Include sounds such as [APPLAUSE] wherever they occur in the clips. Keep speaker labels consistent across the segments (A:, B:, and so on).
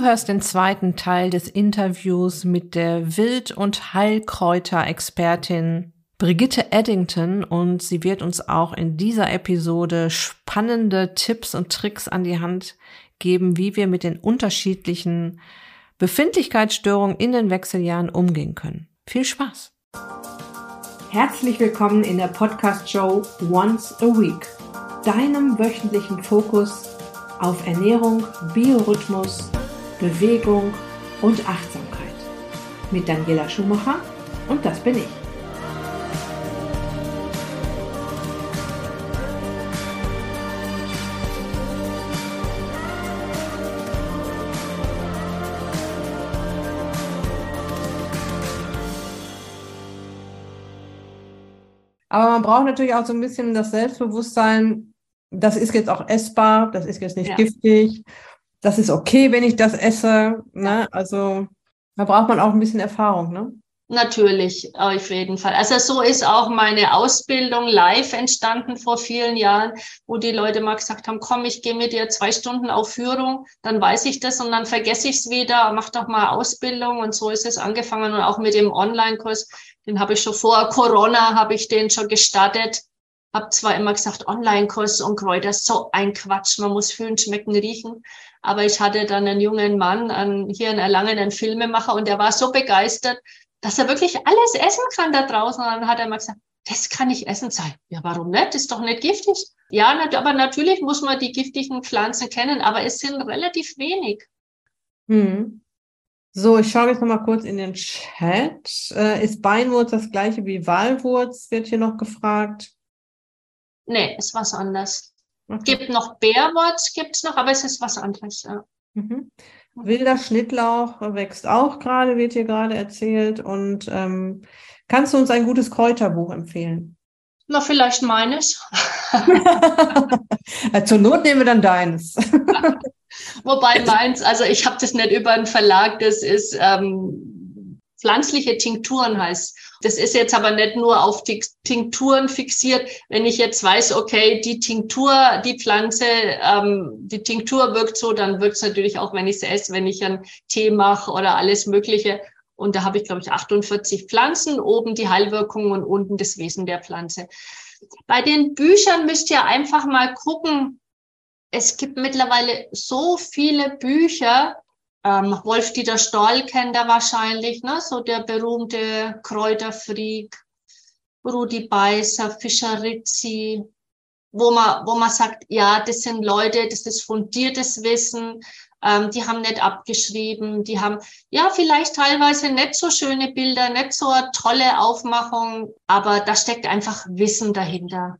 A: Du hörst den zweiten Teil des Interviews mit der Wild- und Heilkräuter-Expertin Brigitte Eddington und sie wird uns auch in dieser Episode spannende Tipps und Tricks an die Hand geben, wie wir mit den unterschiedlichen Befindlichkeitsstörungen in den Wechseljahren umgehen können. Viel Spaß! Herzlich willkommen in der Podcast-Show Once a Week, deinem wöchentlichen Fokus auf Ernährung, Biorhythmus, Bewegung und Achtsamkeit. Mit Daniela Schumacher und das bin ich. Aber man braucht natürlich auch so ein bisschen das Selbstbewusstsein, das ist jetzt auch essbar, das ist jetzt nicht ja. giftig, das ist okay, wenn ich das esse. Ne? Also da braucht man auch ein bisschen Erfahrung, ne?
B: Natürlich, auf jeden Fall. Also so ist auch meine Ausbildung live entstanden vor vielen Jahren, wo die Leute mal gesagt haben, komm, ich gehe mit dir zwei Stunden auf Führung, dann weiß ich das und dann vergesse ich es wieder, mach doch mal Ausbildung und so ist es angefangen und auch mit dem Online-Kurs, den habe ich schon vor Corona, habe ich den schon gestartet, habe zwar immer gesagt, Online-Kurs und Kräuter, so ein Quatsch, man muss fühlen, schmecken, riechen, aber ich hatte dann einen jungen Mann, einen, hier in Erlangen, einen Filmemacher und der war so begeistert, dass er wirklich alles essen kann da draußen. Und dann hat er mal gesagt, das kann nicht essen sein. Ja, warum nicht? Ist doch nicht giftig. Ja, aber natürlich muss man die giftigen Pflanzen kennen, aber es sind relativ wenig.
A: Hm. So, ich schaue jetzt nochmal kurz in den Chat. Äh, ist Beinwurz das gleiche wie Walwurz? Wird hier noch gefragt.
B: Nee, ist was anderes. Okay. Gibt noch Bärwurz, gibt's noch, aber es ist was anderes. Ja.
A: Mhm. Wilder Schnittlauch wächst auch gerade, wird hier gerade erzählt. Und ähm, kannst du uns ein gutes Kräuterbuch empfehlen?
B: Na, vielleicht meines. [LAUGHS]
A: Zur Not nehmen wir dann deines. [LAUGHS]
B: Wobei meins, also ich habe das nicht über einen Verlag, das ist ähm, pflanzliche Tinkturen heißt. Das ist jetzt aber nicht nur auf Tinkturen fixiert. Wenn ich jetzt weiß, okay, die Tinktur, die Pflanze, ähm, die Tinktur wirkt so, dann wirkt es natürlich auch, wenn ich es esse, wenn ich einen Tee mache oder alles Mögliche. Und da habe ich, glaube ich, 48 Pflanzen, oben die Heilwirkung und unten das Wesen der Pflanze. Bei den Büchern müsst ihr einfach mal gucken. Es gibt mittlerweile so viele Bücher, ähm, Wolf-Dieter Stoll kennt er wahrscheinlich, ne? so der berühmte Kräuterfreak, Rudi Beißer, Fischer Rizzi, wo man, wo man sagt, ja, das sind Leute, das ist fundiertes Wissen, ähm, die haben nicht abgeschrieben, die haben ja vielleicht teilweise nicht so schöne Bilder, nicht so eine tolle Aufmachung, aber da steckt einfach Wissen dahinter.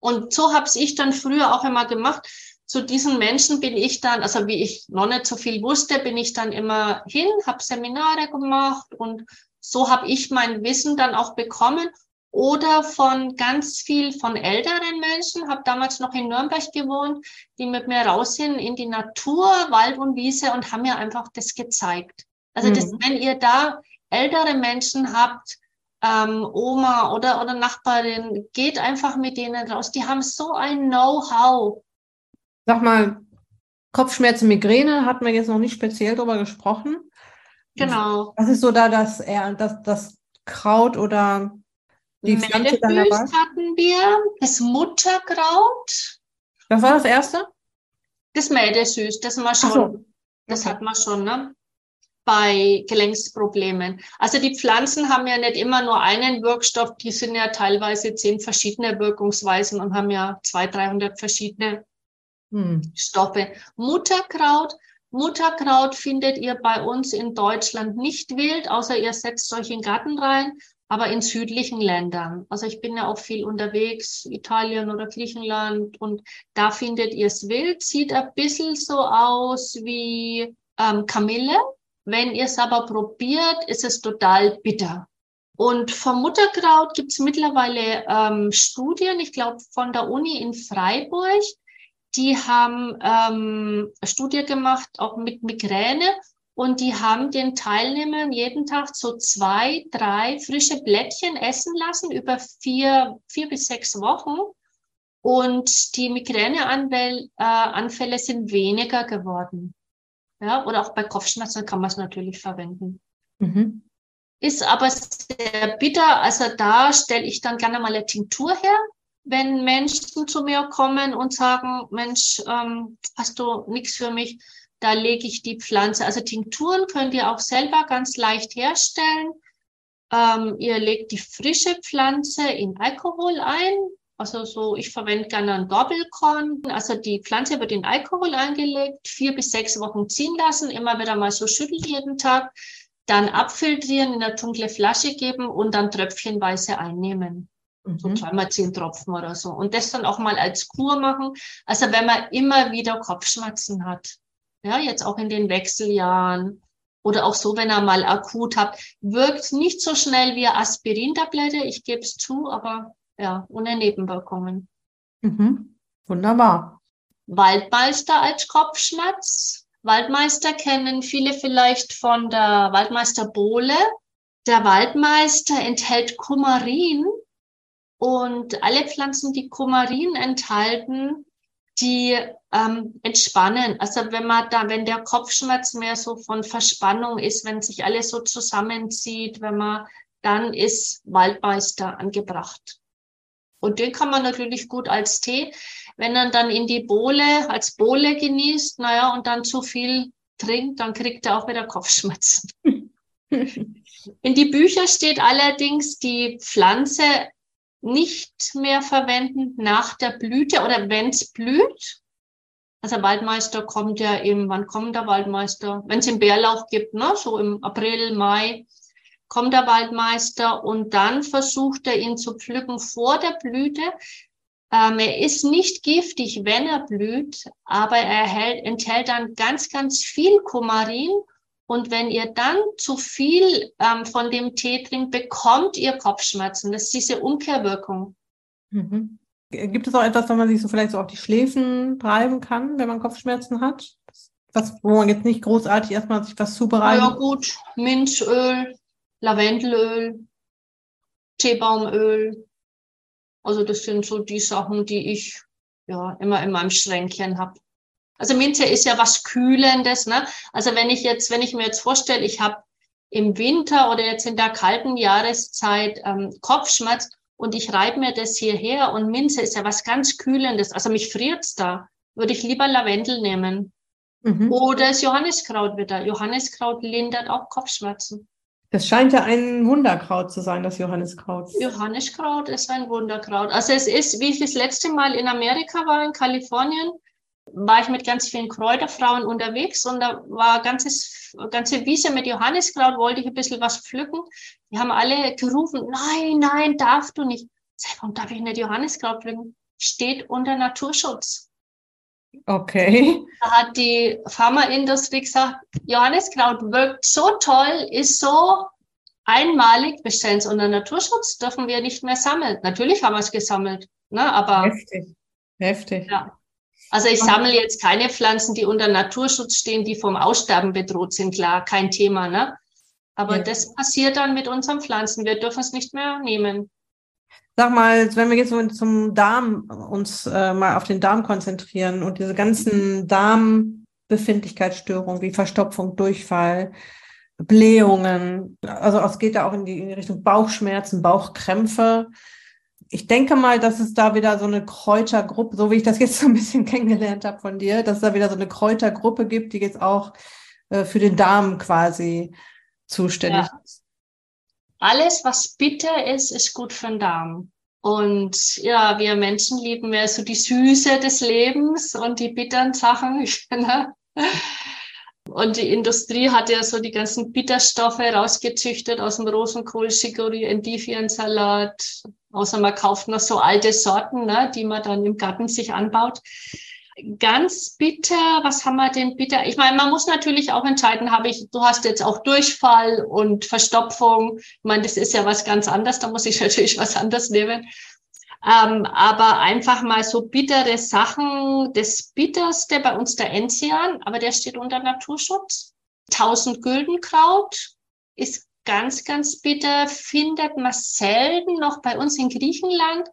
B: Und so habe ich dann früher auch immer gemacht zu diesen Menschen bin ich dann, also wie ich noch nicht so viel wusste, bin ich dann immer hin, habe Seminare gemacht und so habe ich mein Wissen dann auch bekommen oder von ganz viel von älteren Menschen, habe damals noch in Nürnberg gewohnt, die mit mir raus sind in die Natur, Wald und Wiese und haben mir einfach das gezeigt. Also mhm. das, wenn ihr da ältere Menschen habt, ähm, Oma oder, oder Nachbarin, geht einfach mit denen raus. Die haben so ein Know-how
A: Sag mal, Kopfschmerzen, Migräne hatten wir jetzt noch nicht speziell drüber gesprochen.
B: Genau.
A: Was ist so da das, das, das Kraut oder
B: die Pflanze dann dabei? hatten wir, das Mutterkraut.
A: Was war das erste?
B: Das Mädesüß, das haben wir schon. So. Das okay. hat man schon, ne? Bei Gelenksproblemen. Also die Pflanzen haben ja nicht immer nur einen Wirkstoff, die sind ja teilweise zehn verschiedene Wirkungsweisen und haben ja zwei, dreihundert verschiedene hm. Stoffe. Mutterkraut. Mutterkraut findet ihr bei uns in Deutschland nicht wild, außer ihr setzt euch in Garten rein, aber in südlichen Ländern. Also ich bin ja auch viel unterwegs, Italien oder Griechenland, und da findet ihr es wild. Sieht ein bisschen so aus wie ähm, Kamille. Wenn ihr es aber probiert, ist es total bitter. Und vom Mutterkraut gibt es mittlerweile ähm, Studien, ich glaube von der Uni in Freiburg, die haben ähm, Studie gemacht, auch mit Migräne. Und die haben den Teilnehmern jeden Tag so zwei, drei frische Blättchen essen lassen über vier, vier bis sechs Wochen. Und die Migräneanfälle äh, sind weniger geworden. Ja, oder auch bei Kopfschmerzen kann man es natürlich verwenden. Mhm. Ist aber sehr bitter. Also da stelle ich dann gerne mal eine Tinktur her, wenn Menschen zu mir kommen und sagen, Mensch, ähm, hast du nichts für mich? Da lege ich die Pflanze. Also Tinkturen könnt ihr auch selber ganz leicht herstellen. Ähm, ihr legt die frische Pflanze in Alkohol ein. Also so, ich verwende gerne ein Doppelkorn. Also die Pflanze wird in Alkohol eingelegt, vier bis sechs Wochen ziehen lassen, immer wieder mal so schütteln jeden Tag, dann abfiltrieren, in eine dunkle Flasche geben und dann tröpfchenweise einnehmen. Mhm. So zweimal zehn Tropfen oder so. Und das dann auch mal als Kur machen. Also wenn man immer wieder Kopfschmerzen hat, ja, jetzt auch in den Wechseljahren oder auch so, wenn er mal akut hat, wirkt nicht so schnell wie Aspirintablette, ich gebe es zu, aber ja, ohne Nebenwirkungen.
A: Mhm. Wunderbar.
B: Waldmeister als Kopfschmerz. Waldmeister kennen viele vielleicht von der Waldmeister Bohle. Der Waldmeister enthält Kumarin und alle Pflanzen, die Kumarin enthalten, die ähm, entspannen. Also wenn man da, wenn der Kopfschmerz mehr so von Verspannung ist, wenn sich alles so zusammenzieht, wenn man, dann ist Waldmeister angebracht. Und den kann man natürlich gut als Tee, wenn man dann in die Bohle, als Bohle genießt, naja, und dann zu viel trinkt, dann kriegt er auch wieder Kopfschmerzen. [LAUGHS] in die Bücher steht allerdings die Pflanze nicht mehr verwenden nach der Blüte oder wenn es blüht. Also Waldmeister kommt ja im, wann kommt der Waldmeister? Wenn es im Bärlauch gibt, ne? so im April, Mai kommt der Waldmeister und dann versucht er ihn zu pflücken vor der Blüte. Ähm, er ist nicht giftig, wenn er blüht, aber er hält, enthält dann ganz, ganz viel Kumarin und wenn ihr dann zu viel ähm, von dem Tee trinkt, bekommt ihr Kopfschmerzen. Das ist diese Umkehrwirkung.
A: Mhm. Gibt es auch etwas, wenn man sich so vielleicht so auf die Schläfen treiben kann, wenn man Kopfschmerzen hat? Was, wo man jetzt nicht großartig erstmal sich was zubereitet?
B: Ja gut, Minzöl, Lavendelöl, Teebaumöl. Also das sind so die Sachen, die ich ja immer in meinem Schränkchen habe. Also Minze ist ja was Kühlendes. Ne? Also wenn ich jetzt, wenn ich mir jetzt vorstelle, ich habe im Winter oder jetzt in der kalten Jahreszeit ähm, Kopfschmerz und ich reibe mir das hierher und Minze ist ja was ganz Kühlendes. Also mich friert's da. Würde ich lieber Lavendel nehmen. Mhm. Oder das Johanniskraut wieder. Johanniskraut lindert auch Kopfschmerzen.
A: Das scheint ja ein Wunderkraut zu sein, das Johanniskraut.
B: Johanniskraut ist ein Wunderkraut. Also es ist, wie ich das letzte Mal in Amerika war, in Kalifornien, war ich mit ganz vielen Kräuterfrauen unterwegs und da war ganzes, ganze Wiese mit Johanniskraut, wollte ich ein bisschen was pflücken. Die haben alle gerufen, nein, nein, darf du nicht. Sag, warum darf ich nicht Johanniskraut pflücken? Steht unter Naturschutz.
A: Okay.
B: Da hat die Pharmaindustrie gesagt, Johanniskraut wirkt so toll, ist so einmalig, wir stellen es unter Naturschutz, dürfen wir nicht mehr sammeln. Natürlich haben wir es gesammelt, ne, aber.
A: Heftig. Heftig.
B: Ja. Also ich sammle jetzt keine Pflanzen, die unter Naturschutz stehen, die vom Aussterben bedroht sind, klar, kein Thema, ne? Aber ja. das passiert dann mit unseren Pflanzen. Wir dürfen es nicht mehr nehmen.
A: Sag mal, wenn wir jetzt zum Darm uns äh, mal auf den Darm konzentrieren und diese ganzen Darmbefindlichkeitsstörungen wie Verstopfung, Durchfall, Blähungen, also es geht da auch in die, in die Richtung Bauchschmerzen, Bauchkrämpfe ich denke mal, dass es da wieder so eine Kräutergruppe, so wie ich das jetzt so ein bisschen [LAUGHS] kennengelernt habe von dir, dass es da wieder so eine Kräutergruppe gibt, die jetzt auch äh, für den Darm quasi zuständig ja. ist.
B: Alles, was bitter ist, ist gut für den Darm. Und ja, wir Menschen lieben mehr so die Süße des Lebens und die bitteren Sachen. [LAUGHS] Und die Industrie hat ja so die ganzen Bitterstoffe rausgezüchtet aus dem Rosenkohl, Chicorée, Endiviensalat. Außer man kauft noch so alte Sorten, ne, die man dann im Garten sich anbaut. Ganz bitter, was haben wir denn bitter? Ich meine, man muss natürlich auch entscheiden, habe ich, du hast jetzt auch Durchfall und Verstopfung. Ich meine, das ist ja was ganz anderes, da muss ich [LAUGHS] natürlich was anderes nehmen. Ähm, aber einfach mal so bittere Sachen. Das bitterste bei uns der Enzian, aber der steht unter Naturschutz. Tausend Güldenkraut ist ganz, ganz bitter, findet man selten noch bei uns in Griechenland.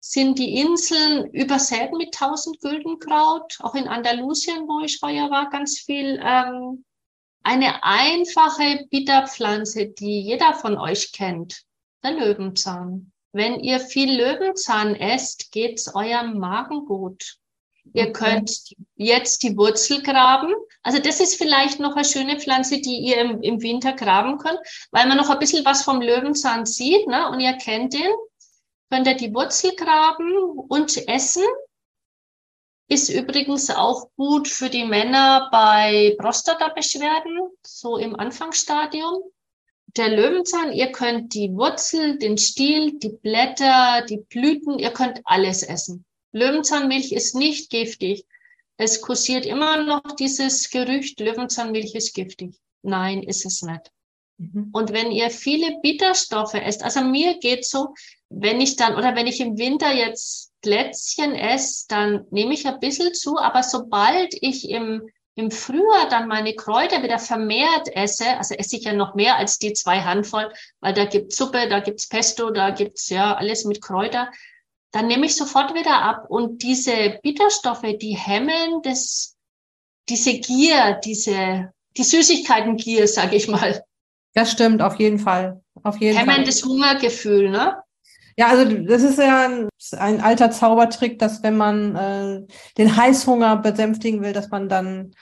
B: sind die Inseln übersät mit tausend Güldenkraut. Auch in Andalusien, wo ich heuer war, ganz viel. Ähm, eine einfache Bitterpflanze, die jeder von euch kennt, der Löwenzahn. Wenn ihr viel Löwenzahn esst, geht's eurem Magen gut. Ihr könnt jetzt die Wurzel graben. Also das ist vielleicht noch eine schöne Pflanze, die ihr im, im Winter graben könnt, weil man noch ein bisschen was vom Löwenzahn sieht ne? und ihr kennt den. Könnt ihr die Wurzel graben und essen. Ist übrigens auch gut für die Männer bei Prostata-Beschwerden, so im Anfangsstadium. Der Löwenzahn, ihr könnt die Wurzel, den Stiel, die Blätter, die Blüten, ihr könnt alles essen. Löwenzahnmilch ist nicht giftig. Es kursiert immer noch dieses Gerücht, Löwenzahnmilch ist giftig. Nein, ist es nicht. Mhm. Und wenn ihr viele Bitterstoffe esst, also mir geht so, wenn ich dann, oder wenn ich im Winter jetzt Plätzchen esse, dann nehme ich ein bisschen zu, aber sobald ich im, im Frühjahr dann meine Kräuter wieder vermehrt esse, also esse ich ja noch mehr als die zwei Handvoll, weil da gibt's Suppe, da gibt's Pesto, da gibt's ja alles mit Kräuter, dann nehme ich sofort wieder ab. Und diese Bitterstoffe, die hemmen das, diese Gier, diese, die Süßigkeiten-Gier, sag ich mal.
A: Das stimmt, auf jeden Fall. Auf jeden
B: hemmen Fall. das Hungergefühl, ne?
A: Ja, also das ist ja ein, ein alter Zaubertrick, dass wenn man äh, den Heißhunger besänftigen will, dass man dann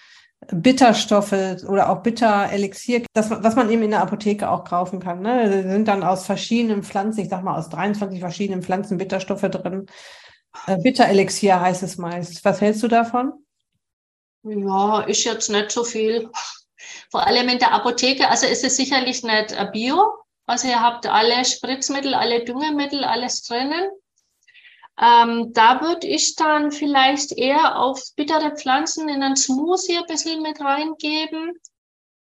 A: Bitterstoffe oder auch Bitterelixier, das, was man eben in der Apotheke auch kaufen kann. Ne? Die sind dann aus verschiedenen Pflanzen, ich sag mal aus 23 verschiedenen Pflanzen Bitterstoffe drin. Äh, Bitterelixier heißt es meist. Was hältst du davon?
B: Ja, ist jetzt nicht so viel. Vor allem in der Apotheke, also ist es sicherlich nicht äh, Bio. Also ihr habt alle Spritzmittel, alle Düngemittel, alles drinnen. Ähm, da würde ich dann vielleicht eher auf bittere Pflanzen in einen Smoothie ein bisschen mit reingeben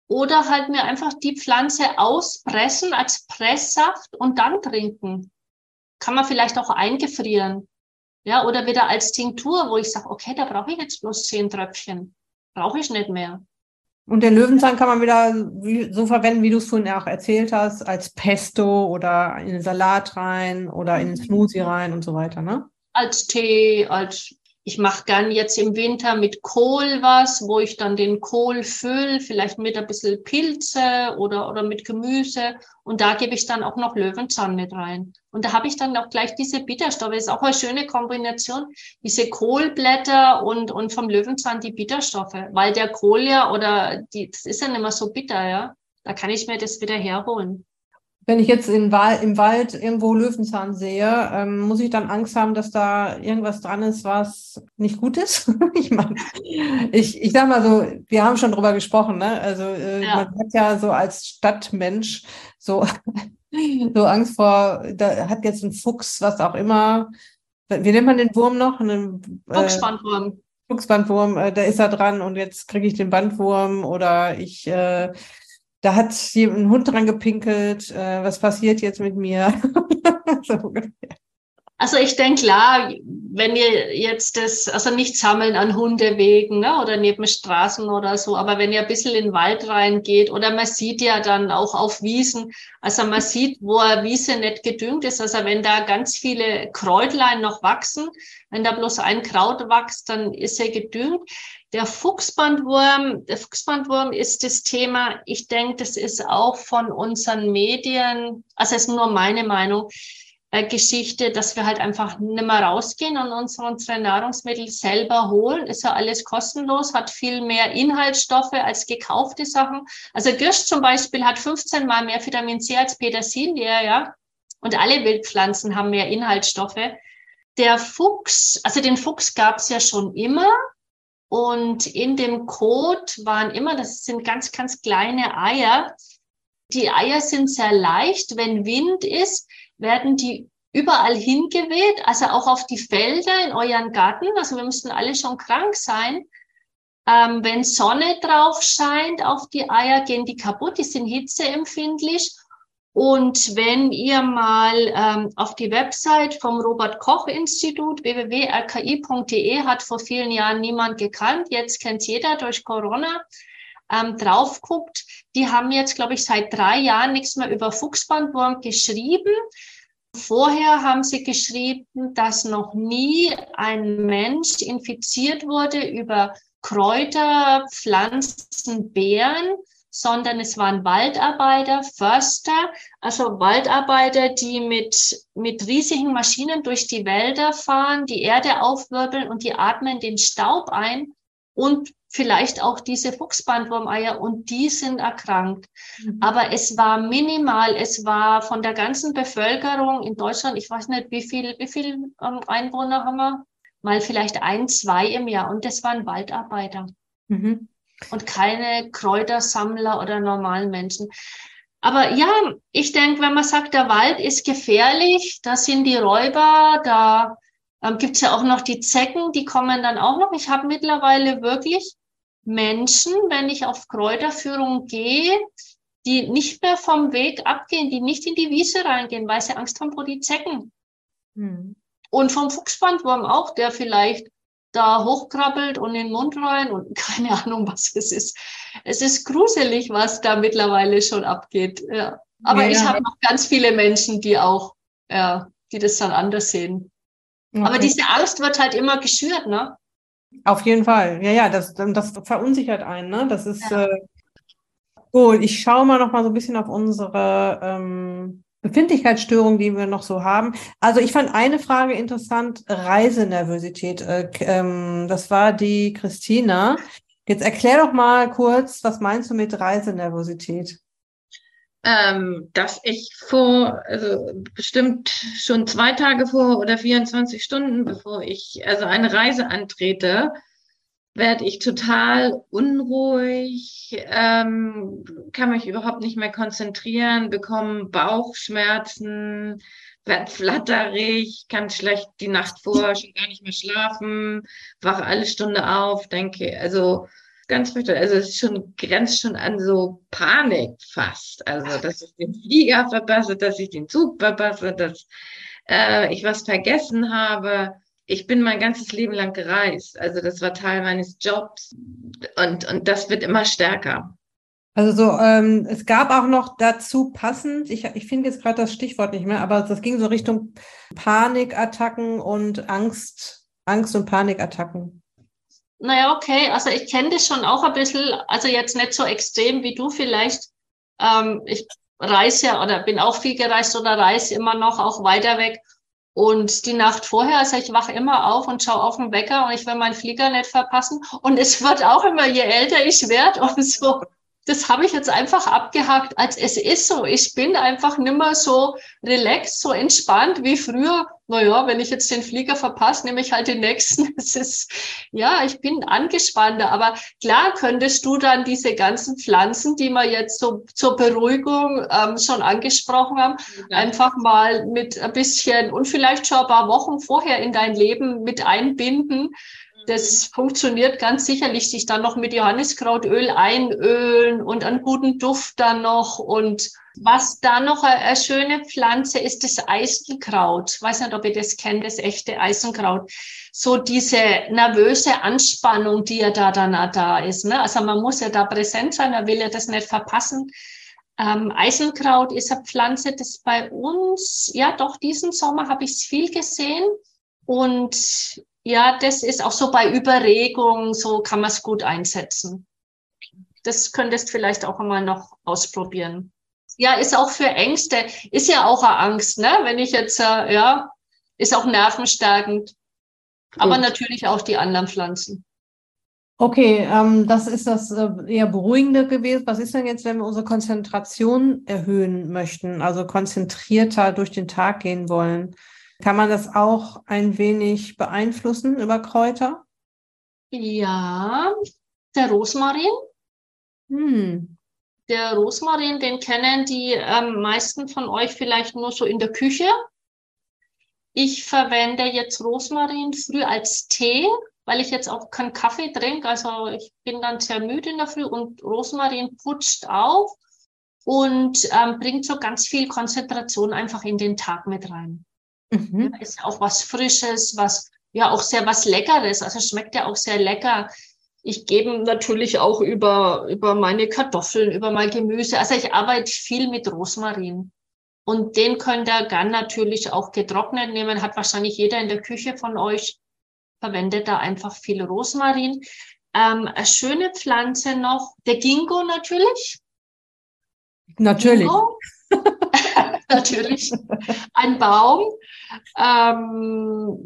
B: oder halt mir einfach die Pflanze auspressen als Presssaft und dann trinken. Kann man vielleicht auch eingefrieren. Ja, oder wieder als Tinktur, wo ich sage, okay, da brauche ich jetzt bloß zehn Tröpfchen. Brauche ich nicht mehr.
A: Und den Löwenzahn kann man wieder so verwenden, wie du es vorhin auch erzählt hast, als Pesto oder in den Salat rein oder in den mhm. Smoothie rein und so weiter, ne?
B: Als Tee, als ich mache gern jetzt im Winter mit Kohl was, wo ich dann den Kohl fülle, vielleicht mit ein bisschen Pilze oder, oder mit Gemüse. Und da gebe ich dann auch noch Löwenzahn mit rein. Und da habe ich dann auch gleich diese Bitterstoffe. Das ist auch eine schöne Kombination. Diese Kohlblätter und, und vom Löwenzahn die Bitterstoffe. Weil der Kohl ja oder die, das ist ja nicht mehr so bitter, ja. Da kann ich mir das wieder herholen.
A: Wenn ich jetzt im Wald irgendwo Löwenzahn sehe, ähm, muss ich dann Angst haben, dass da irgendwas dran ist, was nicht gut ist? [LAUGHS] ich meine, ich, ich sag mal so, wir haben schon drüber gesprochen, ne? Also äh, ja. man hat ja so als Stadtmensch so, [LAUGHS] so Angst vor, da hat jetzt ein Fuchs, was auch immer. Wie nennt man den Wurm noch? Einen,
B: äh, Fuchsbandwurm.
A: Fuchsbandwurm, äh, da ist er dran und jetzt kriege ich den Bandwurm oder ich äh, da hat ein Hund dran gepinkelt, äh, was passiert jetzt mit mir? [LAUGHS]
B: so Also ich denke klar, wenn ihr jetzt das, also nicht sammeln an Hundewegen ne, oder neben Straßen oder so, aber wenn ihr ein bisschen in den Wald reingeht oder man sieht ja dann auch auf Wiesen, also man sieht, wo eine Wiese nicht gedüngt ist, also wenn da ganz viele Kräutlein noch wachsen, wenn da bloß ein Kraut wächst, dann ist er gedüngt. Der Fuchsbandwurm, der Fuchsbandwurm ist das Thema. Ich denke, das ist auch von unseren Medien, also es ist nur meine Meinung, Geschichte, dass wir halt einfach nicht mehr rausgehen und uns unsere Nahrungsmittel selber holen. Ist ja alles kostenlos, hat viel mehr Inhaltsstoffe als gekaufte Sachen. Also Girsch zum Beispiel hat 15 mal mehr Vitamin C als Petersilie, ja. Und alle Wildpflanzen haben mehr Inhaltsstoffe. Der Fuchs, also den Fuchs gab es ja schon immer. Und in dem Kot waren immer, das sind ganz, ganz kleine Eier. Die Eier sind sehr leicht. Wenn Wind ist, werden die überall hingeweht, also auch auf die Felder in euren Garten. Also wir müssten alle schon krank sein. Ähm, wenn Sonne drauf scheint auf die Eier, gehen die kaputt, die sind hitzeempfindlich. Und wenn ihr mal ähm, auf die Website vom Robert Koch Institut www.rki.de hat vor vielen Jahren niemand gekannt, jetzt kennt jeder durch Corona, ähm, drauf guckt, die haben jetzt, glaube ich, seit drei Jahren nichts mehr über Fuchsbandwurm geschrieben. Vorher haben sie geschrieben, dass noch nie ein Mensch infiziert wurde über Kräuter, Pflanzen, Beeren, sondern es waren Waldarbeiter, Förster, also Waldarbeiter, die mit, mit riesigen Maschinen durch die Wälder fahren, die Erde aufwirbeln und die atmen den Staub ein und vielleicht auch diese Fuchsbandwurmeier und die sind erkrankt. Mhm. Aber es war minimal. Es war von der ganzen Bevölkerung in Deutschland, ich weiß nicht, wie viel, wie viel ähm, Einwohner haben wir? Mal vielleicht ein, zwei im Jahr. Und das waren Waldarbeiter. Mhm. Und keine Kräutersammler oder normalen Menschen. Aber ja, ich denke, wenn man sagt, der Wald ist gefährlich, da sind die Räuber, da ähm, gibt es ja auch noch die Zecken, die kommen dann auch noch. Ich habe mittlerweile wirklich Menschen, wenn ich auf Kräuterführung gehe, die nicht mehr vom Weg abgehen, die nicht in die Wiese reingehen, weil sie Angst haben vor die Zecken. Hm. Und vom Fuchsbandwurm auch, der vielleicht da hochkrabbelt und in den Mund rein und [LAUGHS] keine Ahnung, was es ist. Es ist gruselig, was da mittlerweile schon abgeht. Ja. Aber ja, ich habe noch ganz viele Menschen, die auch, ja, die das dann anders sehen. Okay. Aber diese Angst wird halt immer geschürt, ne?
A: Auf jeden Fall. Ja, ja, das, das verunsichert einen, ne? Das ist ja. äh, gut. Ich schaue mal noch mal so ein bisschen auf unsere ähm, Befindlichkeitsstörungen, die wir noch so haben. Also ich fand eine Frage interessant, Reisenervosität. Äh, ähm, das war die Christina. Jetzt erklär doch mal kurz, was meinst du mit Reisenervosität?
C: Ähm, dass ich vor, also bestimmt schon zwei Tage vor oder 24 Stunden, bevor ich also eine Reise antrete, werde ich total unruhig, ähm, kann mich überhaupt nicht mehr konzentrieren, bekomme Bauchschmerzen, werde flatterig, kann schlecht die Nacht vor schon gar nicht mehr schlafen, wache alle Stunde auf, denke, also ganz fürchterlich. Also es ist schon, grenzt schon an so Panik fast. Also, dass ich den Flieger verpasse, dass ich den Zug verpasse, dass äh, ich was vergessen habe. Ich bin mein ganzes Leben lang gereist. Also das war Teil meines Jobs. Und, und das wird immer stärker.
A: Also so, ähm, es gab auch noch dazu passend, ich, ich finde jetzt gerade das Stichwort nicht mehr, aber das ging so Richtung Panikattacken und Angst, Angst und Panikattacken.
B: Naja, okay. Also ich kenne das schon auch ein bisschen, also jetzt nicht so extrem wie du vielleicht. Ähm, ich reise ja oder bin auch viel gereist oder reise immer noch auch weiter weg. Und die Nacht vorher, also ich wache immer auf und schaue auf den Wecker und ich will meinen Flieger nicht verpassen. Und es wird auch immer, je älter ich werde, [LAUGHS] umso das habe ich jetzt einfach abgehakt, als es ist so. Ich bin einfach nimmer so relaxed, so entspannt wie früher. Naja, wenn ich jetzt den Flieger verpasse, nehme ich halt den nächsten. [LAUGHS] Es ist, ja, ich bin angespannter. Aber klar könntest du dann diese ganzen Pflanzen, die wir jetzt so zur Beruhigung ähm, schon angesprochen haben, ja. einfach mal mit ein bisschen und vielleicht schon ein paar Wochen vorher in dein Leben mit einbinden das funktioniert ganz sicherlich, sich dann noch mit Johanniskrautöl einölen und einen guten Duft dann noch. Und was da noch eine, eine schöne Pflanze ist, das Eisenkraut. Ich weiß nicht, ob ihr das kennt, das echte Eisenkraut. So diese nervöse Anspannung, die ja da dann da ist. Ne? Also man muss ja da präsent sein, man will ja das nicht verpassen. Ähm, Eisenkraut ist eine Pflanze, das bei uns, ja doch, diesen Sommer habe ich es viel gesehen. Und ja, das ist auch so bei Überregung, so kann man es gut einsetzen. Das könntest vielleicht auch einmal noch ausprobieren. Ja, ist auch für Ängste, ist ja auch eine Angst, ne? Wenn ich jetzt, äh, ja, ist auch nervenstärkend. Aber Gut. natürlich auch die anderen Pflanzen.
A: Okay, ähm, das ist das äh, eher beruhigende gewesen. Was ist denn jetzt, wenn wir unsere Konzentration erhöhen möchten, also konzentrierter durch den Tag gehen wollen? Kann man das auch ein wenig beeinflussen über Kräuter?
B: Ja, der Rosmarin. Hm. Der Rosmarin, den kennen die ähm, meisten von euch vielleicht nur so in der Küche. Ich verwende jetzt Rosmarin früh als Tee, weil ich jetzt auch keinen Kaffee trinke. Also ich bin dann sehr müde in der Früh und Rosmarin putscht auf und ähm, bringt so ganz viel Konzentration einfach in den Tag mit rein. Mhm. Ja, ist auch was Frisches, was ja auch sehr was Leckeres. Also schmeckt ja auch sehr lecker. Ich gebe natürlich auch über, über meine Kartoffeln, über mein Gemüse. Also ich arbeite viel mit Rosmarin. Und den könnt ihr gern natürlich auch getrocknet nehmen. Hat wahrscheinlich jeder in der Küche von euch. Verwendet da einfach viel Rosmarin. Ähm, eine schöne Pflanze noch, der Ginkgo natürlich.
A: Natürlich.
B: Ginkgo. [LAUGHS] natürlich. Ein Baum. Ähm,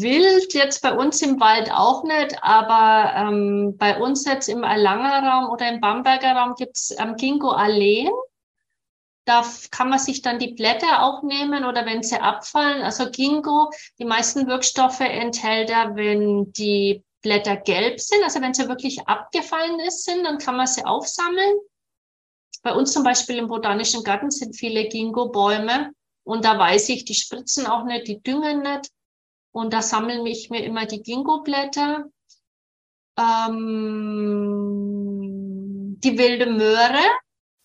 B: wild jetzt bei uns im Wald auch nicht, aber ähm, bei uns jetzt im Erlanger Raum oder im Bamberger Raum gibt's ähm, Ginkgo-Alleen. Da kann man sich dann die Blätter auch nehmen oder wenn sie abfallen. Also Ginkgo, die meisten Wirkstoffe enthält er, wenn die Blätter gelb sind, also wenn sie wirklich abgefallen ist, sind, dann kann man sie aufsammeln. Bei uns zum Beispiel im Botanischen Garten sind viele Ginkgo-Bäume und da weiß ich, die spritzen auch nicht, die düngen nicht. Und da sammeln ich mir immer die Ginkgo-Blätter. Ähm, die wilde Möhre,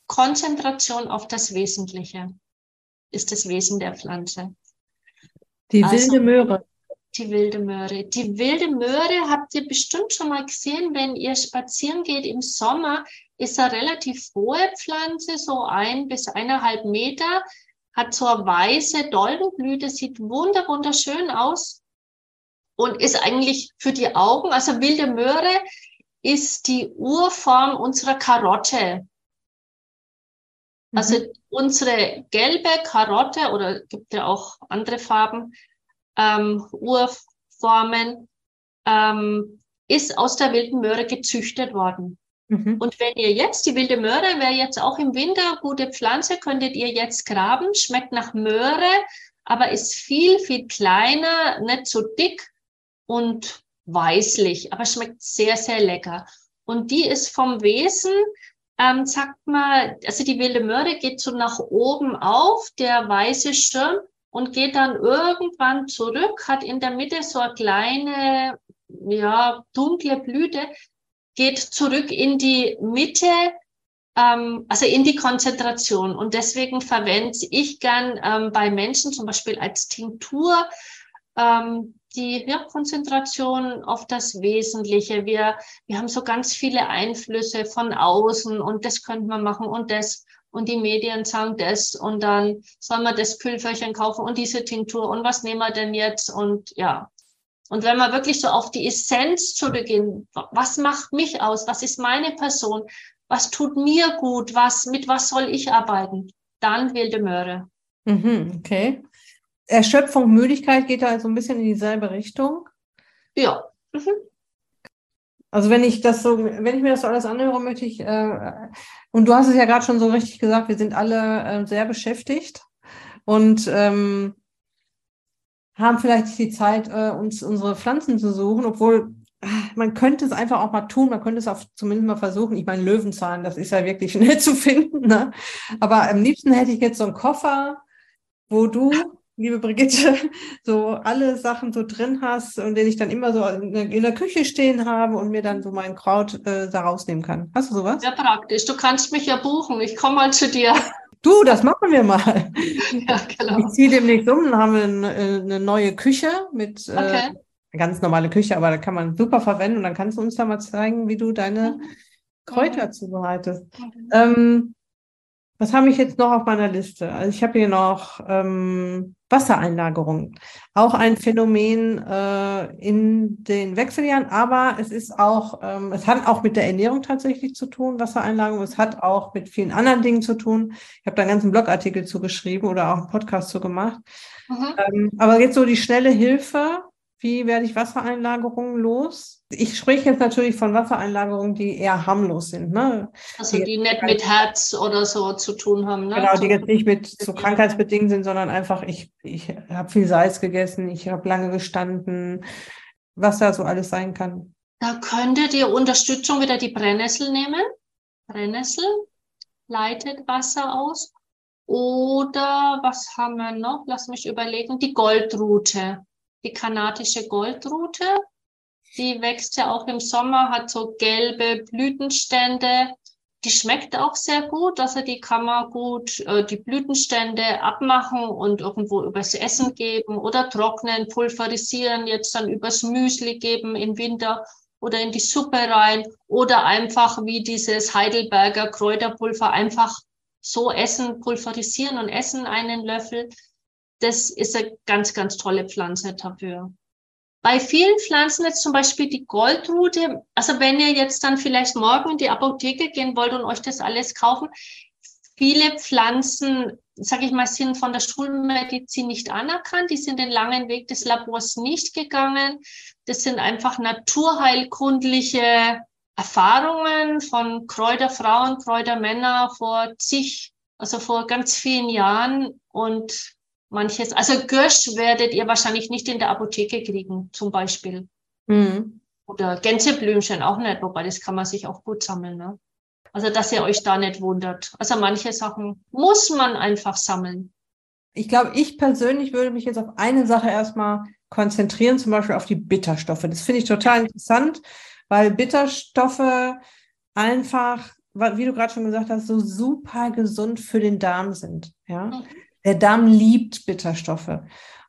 B: Konzentration auf das Wesentliche, ist das Wesen der Pflanze.
A: Die also, wilde Möhre.
B: Die wilde Möhre. Die wilde Möhre habt ihr bestimmt schon mal gesehen, wenn ihr spazieren geht im Sommer, ist eine relativ hohe Pflanze, so ein bis eineinhalb Meter hat so eine weiße Doldenblüte, sieht wunder, wunderschön aus und ist eigentlich für die Augen, also wilde Möhre ist die Urform unserer Karotte. Also mhm. unsere gelbe Karotte oder gibt ja auch andere Farben, ähm, Urformen, ähm, ist aus der wilden Möhre gezüchtet worden. Mhm. Und wenn ihr jetzt, die wilde Möhre wäre jetzt auch im Winter gute Pflanze, könntet ihr jetzt graben, schmeckt nach Möhre, aber ist viel, viel kleiner, nicht so dick und weißlich, aber schmeckt sehr, sehr lecker. Und die ist vom Wesen, ähm, sagt mal, also die wilde Möhre geht so nach oben auf, der weiße Schirm, und geht dann irgendwann zurück, hat in der Mitte so eine kleine, ja, dunkle Blüte, geht zurück in die Mitte, ähm, also in die Konzentration. Und deswegen verwende ich gern ähm, bei Menschen zum Beispiel als Tinktur ähm, die Wirkkonzentration auf das Wesentliche. Wir, wir haben so ganz viele Einflüsse von außen und das könnte man machen und das und die Medien sagen das und dann soll man das Pülverchen kaufen und diese Tinktur und was nehmen wir denn jetzt und ja, und wenn wir wirklich so auf die Essenz zurückgehen, was macht mich aus? Was ist meine Person? Was tut mir gut? Was, mit was soll ich arbeiten? Dann wilde Möhre.
A: Mhm, okay. Erschöpfung, Müdigkeit geht da also ein bisschen in dieselbe Richtung.
B: Ja. Mhm.
A: Also wenn ich das so, wenn ich mir das so alles anhöre, möchte ich, äh, und du hast es ja gerade schon so richtig gesagt, wir sind alle äh, sehr beschäftigt. Und ähm, haben vielleicht die Zeit, äh, uns unsere Pflanzen zu suchen, obwohl ah, man könnte es einfach auch mal tun, man könnte es auch zumindest mal versuchen. Ich meine, Löwenzahn, das ist ja wirklich [LAUGHS] schnell zu finden. Ne? Aber am liebsten hätte ich jetzt so einen Koffer, wo du, liebe Brigitte, [LAUGHS] so alle Sachen so drin hast und den ich dann immer so in der, Küche stehen habe und mir dann so mein Kraut äh, da rausnehmen kann. Hast du sowas?
B: Ja, praktisch. Du kannst mich ja buchen. Ich komme mal zu dir.
A: Du, das machen wir mal. [LAUGHS] Ja, genau. Ich ziehe demnächst um, dann haben wir eine, eine neue Küche mit äh, okay. äh, ganz normale Küche, aber da kann man super verwenden und dann kannst du uns da mal zeigen, wie du deine mhm. Kräuter zubereitest. Mhm. Ähm, was habe ich jetzt noch auf meiner Liste? Also ich habe hier noch ähm, Wassereinlagerung. Auch ein Phänomen äh, in den Wechseljahren, aber es ist auch, ähm, es hat auch mit der Ernährung tatsächlich zu tun, Wassereinlagerung. Es hat auch mit vielen anderen Dingen zu tun. Ich habe da einen ganzen Blogartikel zu geschrieben oder auch einen Podcast zu gemacht. Mhm. Ähm, aber jetzt so die schnelle Hilfe wie werde ich Wassereinlagerungen los? Ich spreche jetzt natürlich von Wassereinlagerungen, die eher harmlos sind. Ne?
B: Also die, die nicht mit Herz oder so zu tun haben. Ne?
A: Genau, die jetzt nicht mit so krankheitsbedingt sind, sondern einfach, ich, ich habe viel Salz gegessen, ich habe lange gestanden, was da so alles sein kann.
B: Da könntet ihr Unterstützung wieder die Brennnessel nehmen. Brennnessel leitet Wasser aus. Oder was haben wir noch? Lass mich überlegen. Die Goldrute die kanadische Goldrute. Die wächst ja auch im Sommer, hat so gelbe Blütenstände. Die schmeckt auch sehr gut, also die kann man gut äh, die Blütenstände abmachen und irgendwo übers Essen geben oder trocknen, pulverisieren, jetzt dann übers Müsli geben im Winter oder in die Suppe rein oder einfach wie dieses Heidelberger Kräuterpulver einfach so essen, pulverisieren und essen einen Löffel. Das ist eine ganz, ganz tolle Pflanze dafür. Bei vielen Pflanzen jetzt zum Beispiel die Goldrute, also wenn ihr jetzt dann vielleicht morgen in die Apotheke gehen wollt und euch das alles kaufen, viele Pflanzen, sage ich mal, sind von der Schulmedizin nicht anerkannt. Die sind den langen Weg des Labors nicht gegangen. Das sind einfach naturheilkundliche Erfahrungen von Kräuterfrauen, Kräutermänner vor zig, also vor ganz vielen Jahren und manches, also Gösch werdet ihr wahrscheinlich nicht in der Apotheke kriegen, zum Beispiel. Mhm. Oder Gänseblümchen auch nicht, wobei das kann man sich auch gut sammeln. Ne? Also, dass ihr euch da nicht wundert. Also manche Sachen muss man einfach sammeln.
A: Ich glaube, ich persönlich würde mich jetzt auf eine Sache erstmal konzentrieren, zum Beispiel auf die Bitterstoffe. Das finde ich total interessant, weil Bitterstoffe einfach, wie du gerade schon gesagt hast, so super gesund für den Darm sind. Ja, mhm. Der Darm liebt Bitterstoffe.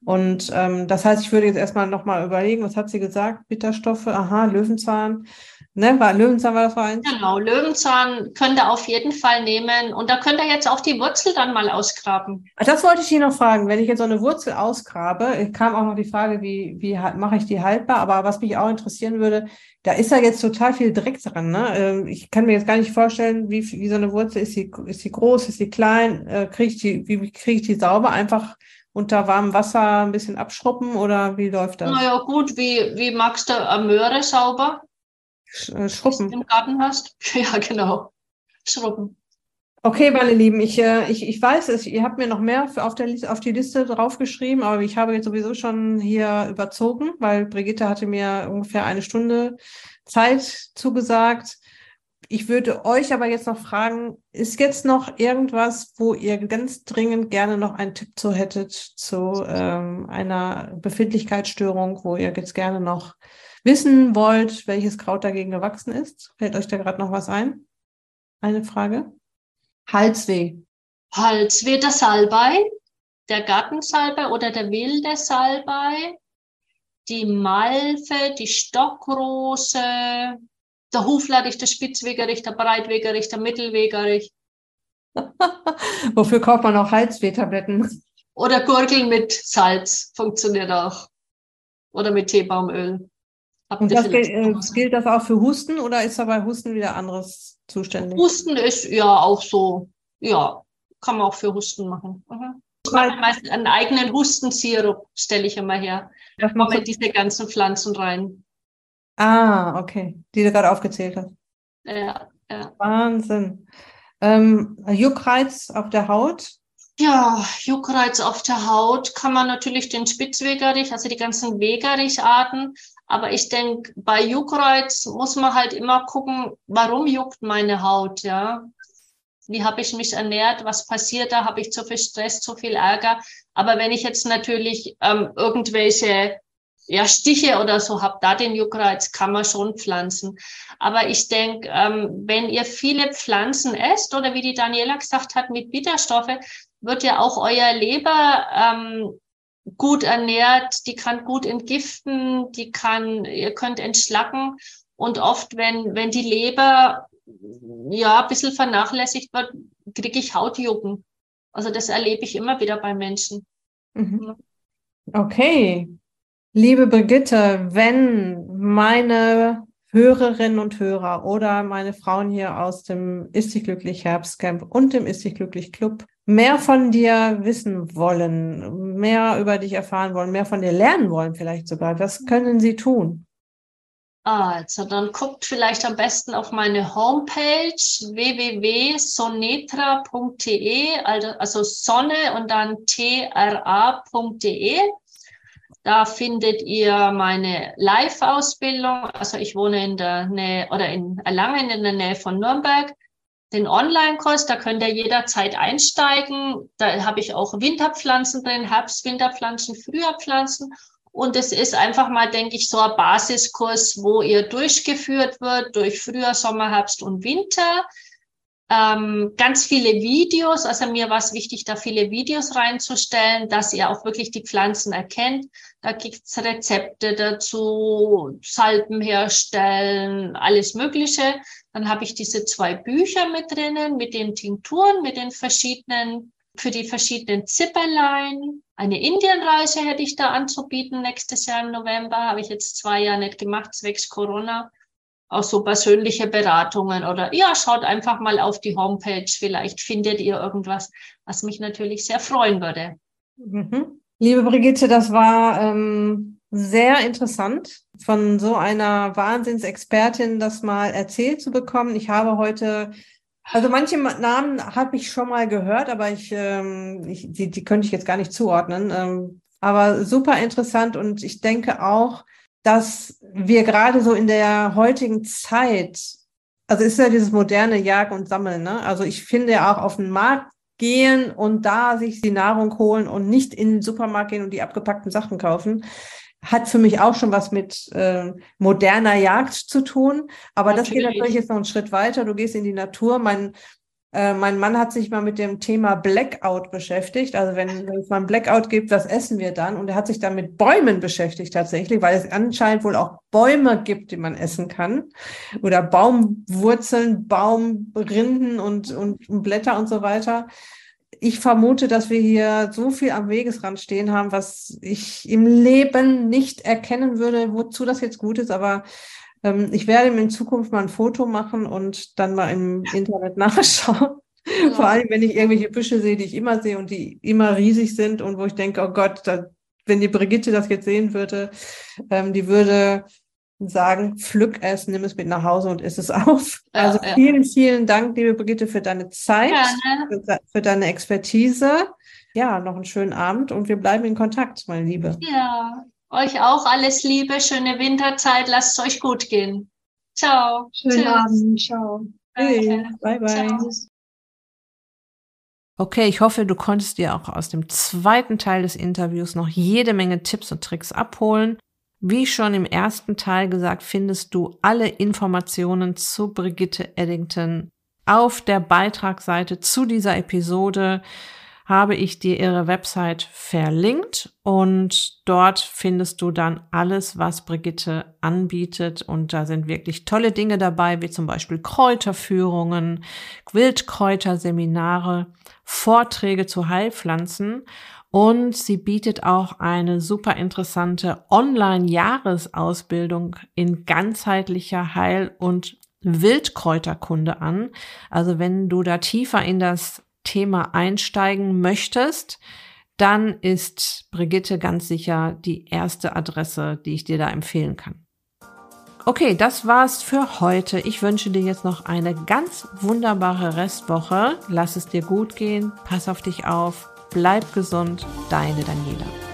A: Und ähm, das heißt, ich würde jetzt erstmal nochmal überlegen, was hat sie gesagt? Bitterstoffe, aha, Löwenzahn. Ne, war Löwenzahn war das war eins?
B: Genau, Löwenzahn könnt ihr auf jeden Fall nehmen. Und da könnt ihr jetzt auch die Wurzel dann mal ausgraben.
A: Das wollte ich hier noch fragen. Wenn ich jetzt so eine Wurzel ausgrabe, kam auch noch die Frage, wie, wie mache ich die haltbar? Aber was mich auch interessieren würde, da ist ja jetzt total viel Dreck dran. Ne? Ähm, ich kann mir jetzt gar nicht vorstellen, wie, wie so eine Wurzel, ist sie, ist sie groß, ist sie klein, äh, kriege ich die, wie kriege ich die sauber? Einfach unter warmem Wasser ein bisschen abschruppen oder wie läuft das?
B: Naja, gut, wie, wie magst du eine Möhre sauber?
A: Äh, schrubben.
B: Im Garten hast? [LAUGHS] Ja, genau. Schrubben.
A: Okay, meine Lieben, ich, äh, ich, ich weiß es, ihr habt mir noch mehr auf, der, auf die Liste draufgeschrieben, aber ich habe jetzt sowieso schon hier überzogen, weil Brigitte hatte mir ungefähr eine Stunde Zeit zugesagt. Ich würde euch aber jetzt noch fragen, ist jetzt noch irgendwas, wo ihr ganz dringend gerne noch einen Tipp zu hättet zu ähm, einer Befindlichkeitsstörung, wo ihr jetzt gerne noch wissen wollt, welches Kraut dagegen gewachsen ist? Fällt euch da gerade noch was ein? Eine Frage? Halsweh.
B: Halsweh, der Salbei, der Gartensalbei oder der wilde Salbei, die Malve, die Stockrose, der Huflerich, der Spitzwegerich, der Breitwegerich, der Mittelwegerich. [LAUGHS]
A: Wofür kauft man auch Halswehtabletten?
B: Oder Gurgeln mit Salz funktioniert auch. Oder mit Teebaumöl.
A: Und das gilt, äh, gilt das auch für Husten oder ist da bei Husten wieder anderes zuständig?
B: Husten ist ja auch so, ja, kann man auch für Husten machen. Mhm. Ich mache meistens einen eigenen Hustensirup, stelle ich immer her. Das mache so diese ganzen Pflanzen rein.
A: Ah, okay. Die du gerade aufgezählt hast.
B: Ja, ja.
A: Wahnsinn. Ähm, Juckreiz auf der Haut?
B: Ja, Juckreiz auf der Haut kann man natürlich den Spitzwegerich, also die ganzen Wegerich-Arten, aber ich denke, bei Juckreiz muss man halt immer gucken, warum juckt meine Haut, ja? Wie habe ich mich ernährt? Was passiert da? Habe ich zu viel Stress, zu viel Ärger? Aber wenn ich jetzt natürlich ähm, irgendwelche ja, Stiche oder so habe, da den Juckreiz kann man schon pflanzen. Aber ich denke, ähm, wenn ihr viele Pflanzen esst oder wie die Daniela gesagt hat, mit Bitterstoffe, wird ja auch euer Leber ähm, gut ernährt, die kann gut entgiften, die kann, ihr könnt entschlacken. Und oft, wenn, wenn die Leber ja ein bisschen vernachlässigt wird, kriege ich Hautjucken. Also das erlebe ich immer wieder bei Menschen.
A: Mhm. Okay. Liebe Brigitte, wenn meine Hörerinnen und Hörer oder meine Frauen hier aus dem Ist dich glücklich Herbstcamp und dem Ist dich glücklich Club mehr von dir wissen wollen, mehr über dich erfahren wollen, mehr von dir lernen wollen vielleicht sogar, was können sie tun?
B: Also, dann guckt vielleicht am besten auf meine Homepage www.sonetra.de, also Sonne und dann tra.de. Da findet ihr meine Live-Ausbildung. Also ich wohne in der Nähe oder in Erlangen in der Nähe von Nürnberg den Online-Kurs, da könnt ihr jederzeit einsteigen. Da habe ich auch Winterpflanzen drin, Herbst, Winterpflanzen, Frühjahrpflanzen. Und es ist einfach mal, denke ich, so ein Basiskurs, wo ihr durchgeführt wird durch Frühjahr, Sommer, Herbst und Winter. Ähm, ganz viele Videos. Also mir war es wichtig, da viele Videos reinzustellen, dass ihr auch wirklich die Pflanzen erkennt. Da gibt's Rezepte dazu, Salben herstellen, alles Mögliche. Dann habe ich diese zwei Bücher mit drinnen, mit den Tinkturen, mit den verschiedenen, für die verschiedenen Zipperlein. Eine Indienreise hätte ich da anzubieten nächstes Jahr im November. Habe ich jetzt zwei Jahre nicht gemacht, zwecks Corona auch so persönliche Beratungen oder ja, schaut einfach mal auf die Homepage. Vielleicht findet ihr irgendwas, was mich natürlich sehr freuen würde.
A: Mhm. Liebe Brigitte, das war ähm, sehr interessant, von so einer Wahnsinnsexpertin das mal erzählt zu bekommen. Ich habe heute, also manche Namen habe ich schon mal gehört, aber ich, ähm, ich die, die könnte ich jetzt gar nicht zuordnen. Ähm, aber super interessant und ich denke auch, dass wir gerade so in der heutigen Zeit, also ist ja dieses moderne Jagen und Sammeln, ne? Also ich finde ja auch auf den Markt gehen und da sich die Nahrung holen und nicht in den Supermarkt gehen und die abgepackten Sachen kaufen, hat für mich auch schon was mit äh, moderner Jagd zu tun. Aber natürlich. das geht natürlich jetzt noch einen Schritt weiter. Du gehst in die Natur. Mein äh, mein Mann hat sich mal mit dem Thema Blackout beschäftigt. Also wenn, wenn es mal ein Blackout gibt, was essen wir dann? Und er hat sich dann mit Bäumen beschäftigt tatsächlich, weil es anscheinend wohl auch Bäume gibt, die man essen kann. Oder Baumwurzeln, Baumrinden und, und Blätter und so weiter. Ich vermute, dass wir hier so viel am Wegesrand stehen haben, was ich im Leben nicht erkennen würde, wozu das jetzt gut ist. Aber ich werde mir in Zukunft mal ein Foto machen und dann mal im Internet [LAUGHS] nachschauen. Ja. Vor allem, wenn ich irgendwelche Büsche sehe, die ich immer sehe und die immer riesig sind und wo ich denke, oh Gott, da, wenn die Brigitte das jetzt sehen würde, ähm, die würde sagen, pflück es, nimm es mit nach Hause und iss es [LAUGHS] auf. Ja, also vielen, ja. vielen Dank, liebe Brigitte, für deine Zeit, für, für, deine Expertise. Ja, noch einen schönen Abend und wir bleiben in Kontakt, meine Liebe.
B: Ja, euch auch alles Liebe, schöne Winterzeit, lasst es euch gut gehen. Ciao.
A: Schönen Tschüss. Abend, ciao. Hey, bye bye. Ciao. Okay, ich hoffe, du konntest dir auch aus dem zweiten Teil des Interviews noch jede Menge Tipps und Tricks abholen. Wie schon im ersten Teil gesagt, findest du alle Informationen zu Brigitte Eddington auf der Beitragsseite zu dieser Episode habe ich dir ihre Website verlinkt und dort findest du dann alles, was Brigitte anbietet und da sind wirklich tolle Dinge dabei, wie zum Beispiel Kräuterführungen, Wildkräuterseminare, Vorträge zu Heilpflanzen und sie bietet auch eine super interessante Online-Jahresausbildung in ganzheitlicher Heil- und Wildkräuterkunde an. Also wenn du da tiefer in das Thema einsteigen möchtest, dann ist Brigitte ganz sicher die erste Adresse, die ich dir da empfehlen kann. Okay, das war's für heute. Ich wünsche dir jetzt noch eine ganz wunderbare Restwoche. Lass es dir gut gehen, pass auf dich auf, bleib gesund, deine Daniela.